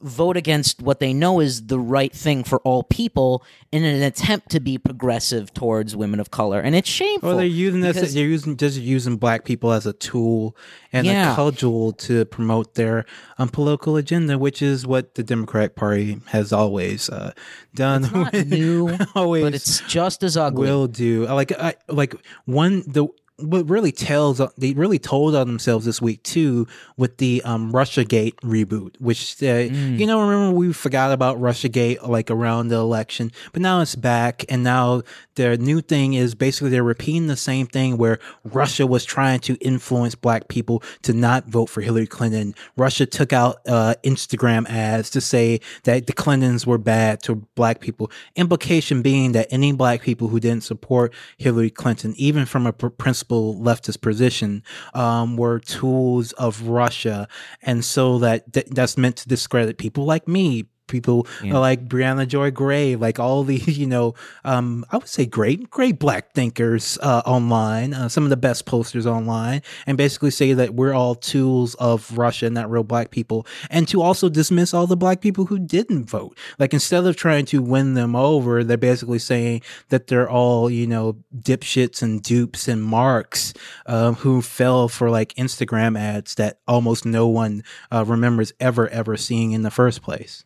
vote against what they know is the right thing for all people in an attempt to be progressive towards women of color and it's shameful Well, they're using this. They're using just using black people as a tool and Yeah. a cudgel to promote their um, political agenda, which is what the Democratic Party has always uh, done. It's not <laughs> new, always but it's just as ugly. will do. Like I like one the what really tells they really told on themselves this week too with the um Russia Gate reboot, which uh, you know remember we forgot about Russia Gate like around the election, but now it's back, and now their new thing is basically they're repeating the same thing where Russia was trying to influence black people to not vote for Hillary Clinton. Russia took out uh, Instagram ads to say that the Clintons were bad to black people. Implication being that any black people who didn't support Hillary Clinton, even from a pr- leftist position, um, were tools of Russia, and so that that's meant to discredit people like me. People Yeah. like Briahna Joy Gray, like all the, <laughs> you know, um, I would say great, great black thinkers uh, online, uh, some of the best posters online, and basically say that we're all tools of Russia, not real black people, and to also dismiss all the black people who didn't vote. Like instead of trying to win them over, they're basically saying that they're all, you know, dipshits and dupes and marks um, who fell for like Instagram ads that almost no one uh, remembers ever, ever seeing in the first place.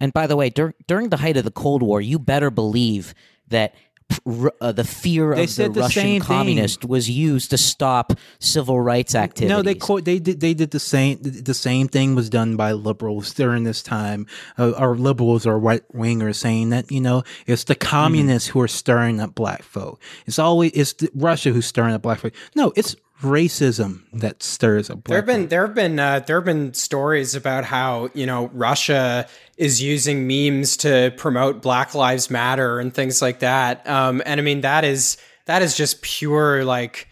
And by the way, dur- during the height of the Cold War, you better believe that uh, the fear They of the the Russian same thing. communist was used to stop civil rights activities. No, they co- they did they did the same the same thing was done by liberals during this time, uh, or liberals or right wingers saying that you know it's the communists who are stirring up black folk. It's always it's the Russia who's stirring up black folk. No, it's racism that stirs up There have been there have been uh, there have been stories about how you know Russia is using memes to promote Black Lives Matter and things like that. Um, and I mean that is that is just pure like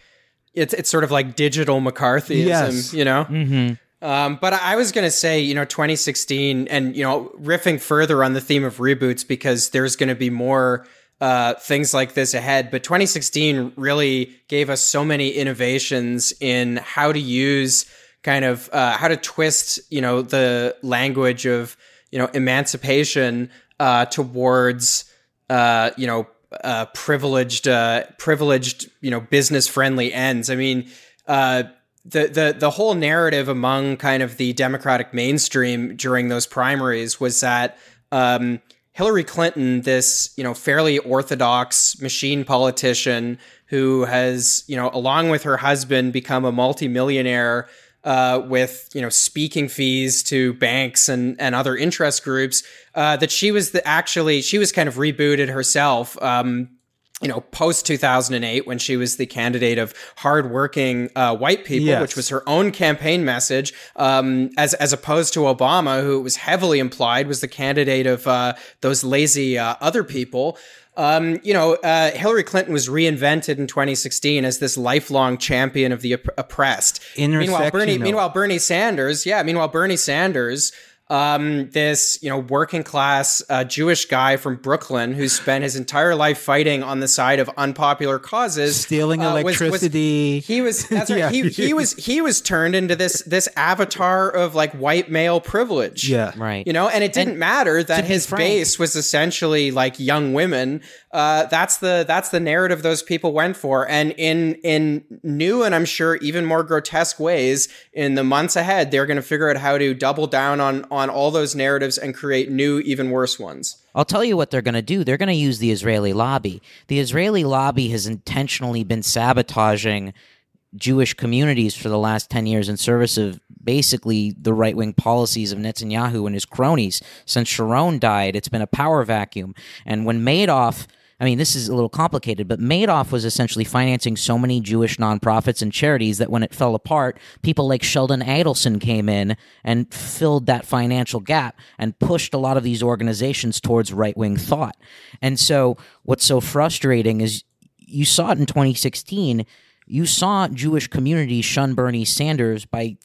it's it's sort of like digital McCarthyism, Yes. you know. Mm-hmm. Um, but I was going to say, you know, 2016, and you know, riffing further on the theme of reboots because there's going to be more uh, things like this ahead. But 2016 really gave us so many innovations in how to use kind of uh, how to twist, you know, the language of you know emancipation uh, towards uh, you know uh, privileged uh, privileged you know business friendly ends. I mean. Uh, the the the whole narrative among kind of the Democratic mainstream during those primaries was that um, Hillary Clinton, this you know fairly orthodox machine politician who has you know along with her husband become a multimillionaire uh, with you know speaking fees to banks and and other interest groups. Uh, that she was the actually she was kind of rebooted herself. Um, you know, post 2008, when she was the candidate of hardworking uh, white people, Yes. which was her own campaign message, um, as as opposed to Obama, who it was heavily implied was the candidate of uh, those lazy uh, other people. Um, you know, uh, Hillary Clinton was reinvented in 2016 as this lifelong champion of the opp- oppressed. Meanwhile, Bernie, meanwhile, Bernie Sanders, yeah, meanwhile, Bernie Sanders, um, this you know working class uh, Jewish guy from Brooklyn who spent his entire life fighting on the side of unpopular causes, Stealing uh, was- was- electricity. he was <laughs> that's right. Yeah. He, he was he was turned into this this avatar of like white male privilege. Yeah. Right. You know, and it didn't matter that his frank- base was essentially like young women. Uh, that's the that's the narrative those people went for, and in in new and I'm sure even more grotesque ways in the months ahead, they're going to figure out how to double down on on all those narratives and create new, even worse ones. I'll tell you what they're going to do. They're going to use the Israeli lobby. The Israeli lobby has intentionally been sabotaging Jewish communities for the last 10 years in service of basically the right wing policies of Netanyahu and his cronies. Since Sharon died, it's been a power vacuum. And when Madoff. I mean, this is a little complicated, but Madoff was essentially financing so many Jewish nonprofits and charities that when it fell apart, people like Sheldon Adelson came in and filled that financial gap and pushed a lot of these organizations towards right wing thought. And so, what's so frustrating is you saw it in 2016. You saw Jewish communities shun Bernie Sanders by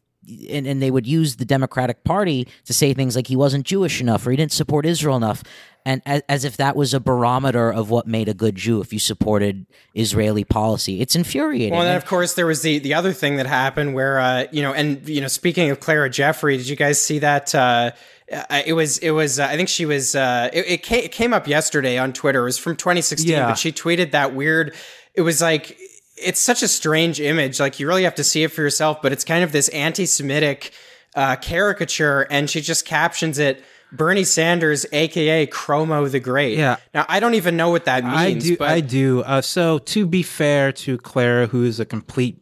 and, and they would use the Democratic Party to say things like he wasn't Jewish enough or he didn't support Israel enough, and as, as if that was a barometer of what made a good Jew if you supported Israeli policy. It's infuriating. Well, and then of course there was the the other thing that happened where uh, you know, and you know, speaking of Clara Jeffrey, did you guys see that? Uh, uh, it was it was uh, I think she was uh, it, it, came, it came up yesterday on Twitter. It was from 2016, Yeah. but she tweeted that weird. It was like it's such a strange image. Like you really have to see it for yourself. But it's kind of this anti-Semitic uh, caricature, and she just captions it. Bernie Sanders, aka Chromo the Great. Yeah. Now I don't even know what that means. I do. But I do. Uh, so to be fair to Clara, who is a complete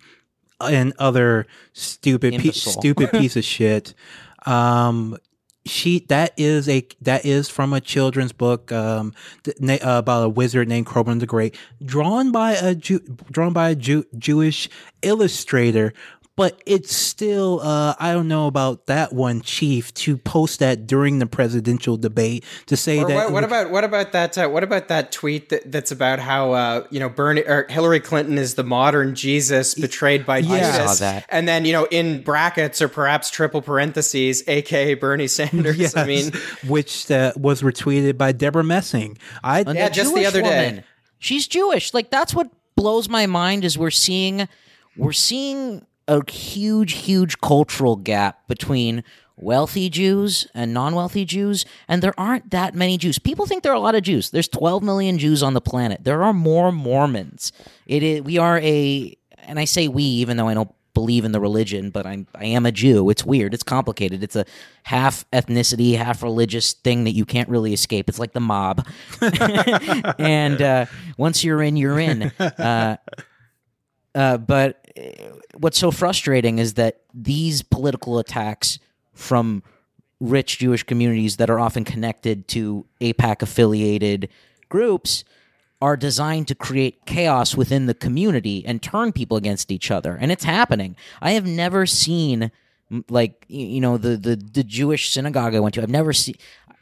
and other stupid, pe- Imbecile. stupid <laughs> piece of shit, um, she that is a that is from a children's book um, th- na- uh, about a wizard named Croban the Great, drawn by a Jew, drawn by a Jew, Jewish illustrator. But it's still, uh, I don't know about that one chief to post that during the presidential debate to say Or that. what, what about what about that? Uh, what about that tweet that, that's about how uh, you know Bernie or Hillary Clinton is the modern Jesus betrayed by Yeah. Judas, saw that. and then you know in brackets or perhaps triple parentheses, aka Bernie Sanders. Yes, I mean, which uh, was retweeted by Debra Messing. I And Yeah, the just the Jewish other day. woman, She's Jewish. Like that's what blows my mind is we're seeing we're seeing a huge, huge cultural gap between wealthy Jews and non-wealthy Jews, and there aren't that many Jews. People think there are a lot of Jews. There's 12 million Jews on the planet. There are more Mormons. It is we are a and I say we even though I don't believe in the religion, but I'm I am a Jew. It's weird. It's complicated. It's a half ethnicity, half religious thing that you can't really escape. It's like the mob. <laughs> and uh, once you're in, you're in. Uh, uh, but what's so frustrating is that these political attacks from rich Jewish communities that are often connected to AIPAC affiliated groups are designed to create chaos within the community and turn people against each other. And it's happening. I have never seen like you know the the, the Jewish synagogue I went to. I've never seen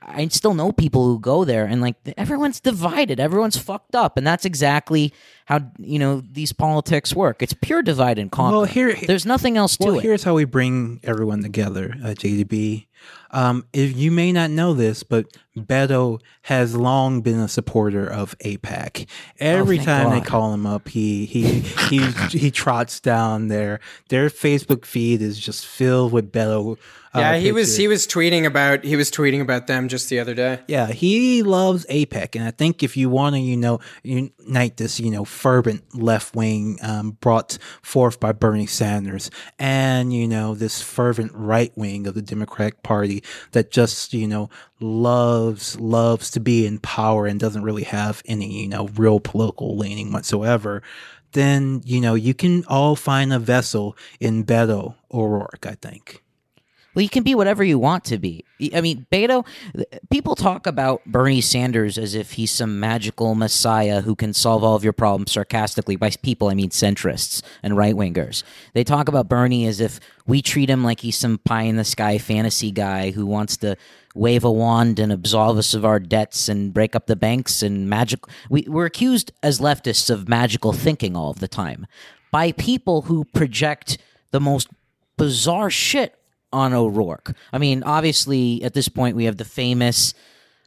I still know people who go there and like everyone's divided, everyone's fucked up, and that's exactly how you know these politics work. It's pure divide and conquer. Well, here- there's nothing else to well, it. here's how we bring everyone together, uh, JDB. Um, if you may not know this, but Beto has long been a supporter of AIPAC. Every thank time they call him up, he he he <laughs> he trots down there. Their Facebook feed is just filled with Beto. Uh, yeah, he was he was tweeting about he was tweeting about them just the other day. Yeah, he loves AIPAC, and I think if you want to, you know, unite this, you know, fervent left wing um, brought forth by Bernie Sanders, and you know, this fervent right wing of the Democratic Party that just, you know, loves loves to be in power and doesn't really have any, you know, real political leaning whatsoever. then you know you can all find a vessel in Beto O'Rourke. I think. Well, you can be whatever you want to be. I mean, Beto, people talk about Bernie Sanders as if he's some magical messiah who can solve all of your problems sarcastically. By people, I mean centrists and right wingers. They talk about Bernie as if we treat him like he's some pie in the sky fantasy guy who wants to wave a wand and absolve us of our debts and break up the banks and magic. We, we're accused as leftists of magical thinking all of the time by people who project the most bizarre shit on O'Rourke. I mean, obviously, at this point, we have the famous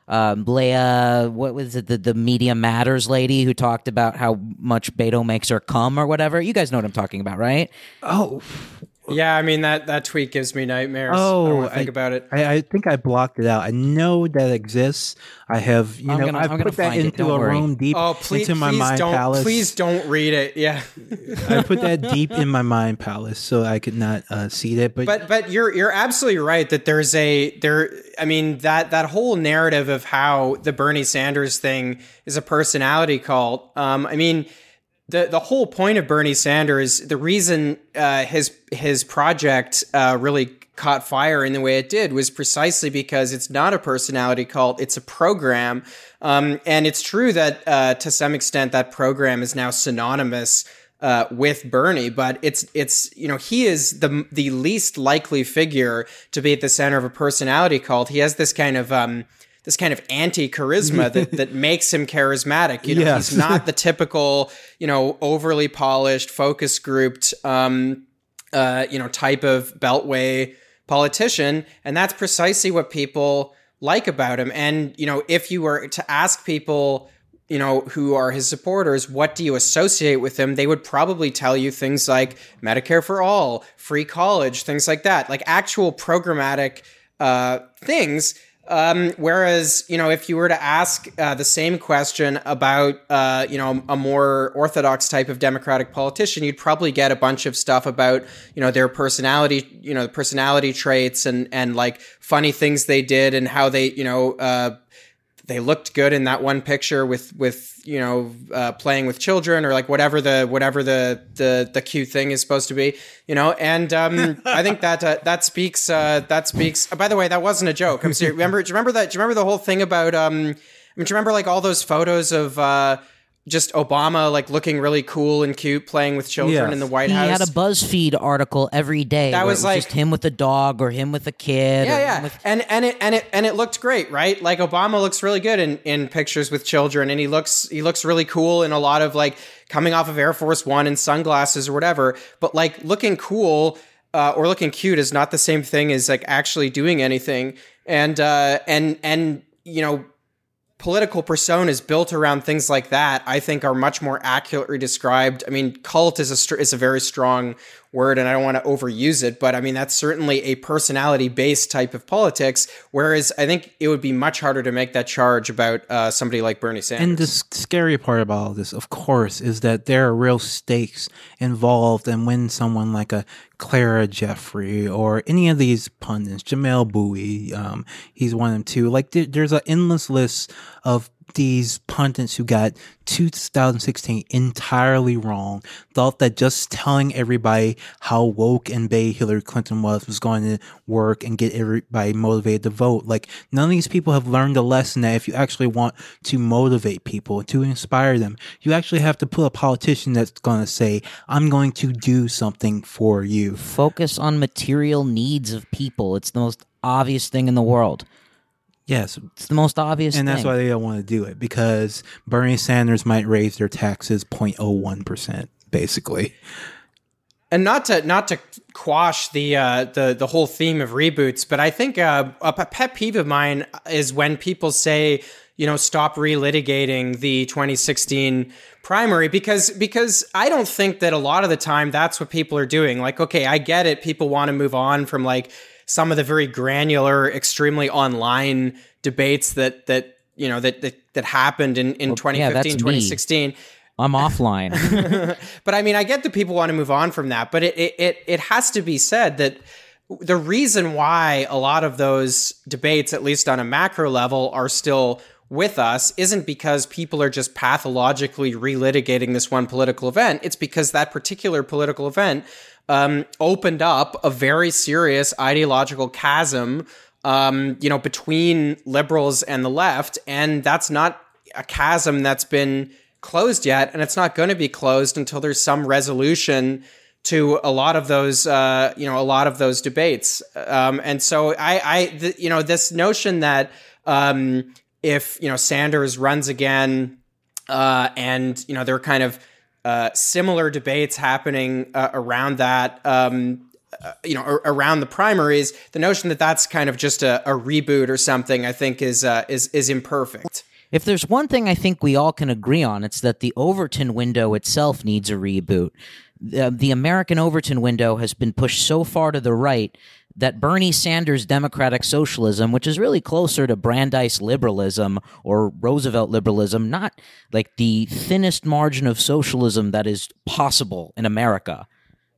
um, Leah, what was it, the, the Media Matters lady who talked about how much Beto makes her come or whatever. You guys know what I'm talking about, right? Oh, Yeah, I mean that that tweet gives me nightmares. I don't Oh, want to think about it. I, I think I blocked it out. I know that exists. I have, you I'm know, gonna- I've I'm put that into a worry. room deep Oh, please, into my mind don't, palace. please don't read it. Yeah, <laughs> I put that deep in my mind palace so I could not uh, see that. But, but but you're you're absolutely right that there's a there. I mean that that whole narrative of how the Bernie Sanders thing is a personality cult. Um, I mean. The, the whole point of Bernie Sanders, the reason uh, his his project uh, really caught fire in the way it did was precisely because it's not a personality cult; it's a program, um, and it's true that uh, to some extent that program is now synonymous uh, with Bernie, but it's it's you know he is the the least likely figure to be at the center of a personality cult. He has this kind of um, this kind of anti charisma that that <laughs> makes him charismatic. You know, Yes. he's not <laughs> the typical you know overly polished, focus grouped um, uh, you know type of beltway politician, and that's precisely what people like about him. And you know, if you were to ask people you know, who are his supporters, what do you associate with him? They would probably tell you things like Medicare for all, free college, things like that, like actual programmatic uh, things. Um, whereas, you know, if you were to ask uh, the same question about, uh, you know, a more orthodox type of Democratic politician, you'd probably get a bunch of stuff about, you know, their personality, you know, personality traits and and like funny things they did and how they, you know, uh, they looked good in that one picture with with you know uh, playing with children or like whatever the whatever the the the cute thing is supposed to be you know? And um, I think that uh, that speaks uh, that speaks by the way that wasn't a joke. I'm serious. Remember do you remember that do you remember the whole thing about um I mean, do you remember like all those photos of uh, just Obama like looking really cool and cute playing with children Yes. in the White He House had a BuzzFeed article every day. That where was it like- just him with a dog or him with a kid. Yeah, him yeah, with- and and it and it and it looked great, right? Like Obama looks really good in in pictures with children, and he looks he looks really cool in a lot of like coming off of Air Force One and sunglasses or whatever. But like looking cool uh, or looking cute is not the same thing as like actually doing anything. And uh, and and you know political personas built around things like that, I think, are much more accurately described. I mean, cult is a is a very strong word, and I don't want to overuse it, but I mean that's certainly a personality based type of politics. Whereas I think it would be much harder to make that charge about uh, somebody like Bernie Sanders. And the scary part about all this, of course, is that there are real stakes involved. And when someone like a Clara Jeffrey or any of these pundits, Jamelle Bouie, um, he's one of them too. Like there, there's an endless list of these pundits who got 2016 entirely wrong, thought that just telling everybody how woke and bay Hillary Clinton was was going to work and get everybody motivated to vote. Like none of these people have learned a lesson that if you actually want to motivate people, to inspire them, you actually have to put a politician that's going to say, I'm going to do something for you. Focus on material needs of people. It's the most obvious thing in the world. Yes, It's the most obvious and thing. that's why they don't want to do it because Bernie Sanders might raise their taxes 0.01%, basically. and not to not to quash the uh, the the whole theme of reboots, but I think uh, a p- pet peeve of mine is when people say, you know, stop relitigating the 2016 primary because because I don't think that a lot of the time that's what people are doing. Like, okay, I get it, people want to move on from like some of the very granular, extremely online debates that that you know that that, that happened in in yeah, that's 2015 me. 2016 I'm offline. <laughs> but I mean, I get that people want to move on from that, but it, it, it, it has to be said that the reason why a lot of those debates, at least on a macro level, are still with us isn't because people are just pathologically relitigating this one political event. It's because that particular political event um, opened up a very serious ideological chasm, um, you know, between liberals and the left, and that's not a chasm that's been closed yet, and it's not going to be closed until there's some resolution to a lot of those, uh, you know, a lot of those debates. Um, and so I, I, the, you know, this notion that um, if you know Sanders runs again, uh, and you know there are kind of uh, similar debates happening uh, around that. Um, uh, you know, around the primaries, the notion that that's kind of just a, a reboot or something, I think, is uh, is is imperfect. If there's one thing I think we all can agree on, it's that the Overton window itself needs a reboot. The, the American Overton window has been pushed so far to the right that Bernie Sanders' democratic socialism, which is really closer to Brandeis liberalism or Roosevelt liberalism, not like the thinnest margin of socialism that is possible in America,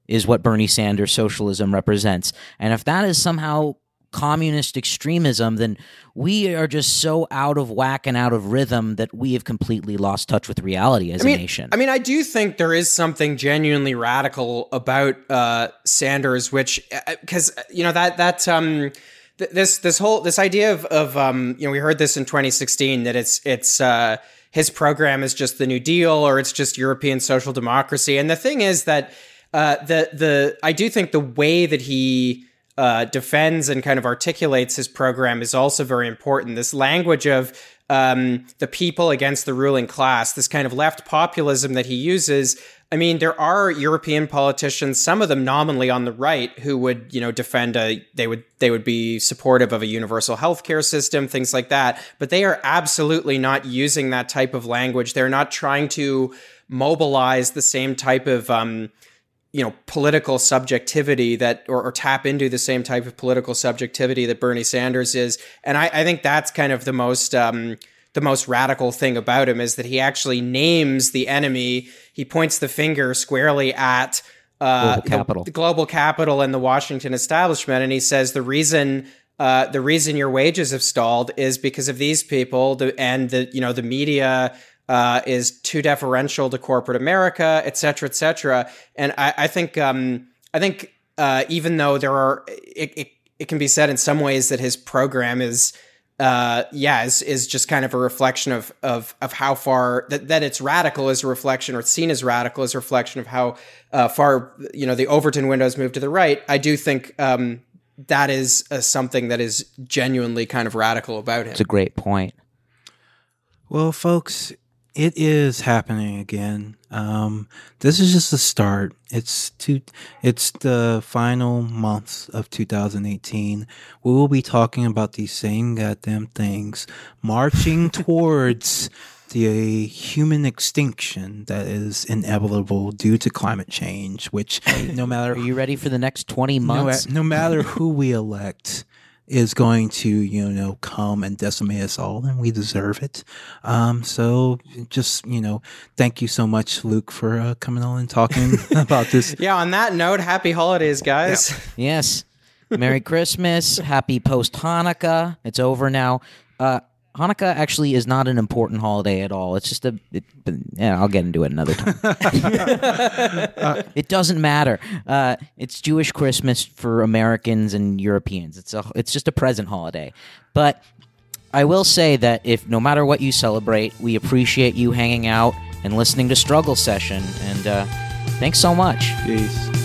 is what Bernie Sanders' socialism represents. And if that is somehow communist extremism, then we are just so out of whack and out of rhythm that we have completely lost touch with reality as I mean, a nation. I mean, I do think there is something genuinely radical about uh, Sanders, which because uh, you know that that um, th- this this whole this idea of of um, you know we heard this in 2016 that it's it's uh, his program is just the New Deal or it's just European social democracy, and the thing is that uh, the the I do think the way that he uh, defends and kind of articulates his program is also very important. This language of um, the people against the ruling class, this kind of left populism that he uses. I mean, there are European politicians, some of them nominally on the right, who would, you know, defend a they would they would be supportive of a universal healthcare system, things like that. But they are absolutely not using that type of language. They're not trying to mobilize the same type of um, you know political subjectivity that or, or, tap into the same type of political subjectivity that Bernie Sanders is. And I, I think that's kind of the most um, the most radical thing about him is that he actually names the enemy. He points the finger squarely at uh, global capital. The, the global capital and the Washington establishment. And he says the reason uh, the reason your wages have stalled is because of these people the, and the you know the media uh, is too deferential to corporate America, et cetera, et cetera. And I, I think um, I think uh, even though there are, it, it, it, can be said in some ways that his program is, uh, yeah, is, is just kind of a reflection of of of how far that, that it's radical is a reflection, or it's seen as radical is a reflection of how uh, far you know the Overton windows moved to the right. I do think. Um, that is uh, something that is genuinely kind of radical about him. It's a great point. Well, folks, it is happening again. Um, this is just the start. It's two, It's the final months of 2018. We will be talking about these same goddamn things, marching <laughs> towards the human extinction that is inevitable due to climate change. Which, no matter, are you ready for the next 20 months? No, no matter <laughs> who we elect is going to, you know, come and decimate us all, and we deserve it. Um, so just, you know, thank you so much, Luke, for uh, coming on and talking <laughs> <laughs> about this. Yeah, on that note, happy holidays, guys. Yep. Yes. Merry Christmas. Happy post Hanukkah. It's over now. Uh, Hanukkah actually is not an important holiday at all. It's just a. It, yeah, I'll get into it another time. <laughs> <laughs> it doesn't matter. Uh, it's Jewish Christmas for Americans and Europeans. It's a. It's just a present holiday. But I will say that if no matter what you celebrate, we appreciate you hanging out and listening to Struggle Session. And uh, thanks so much. Peace.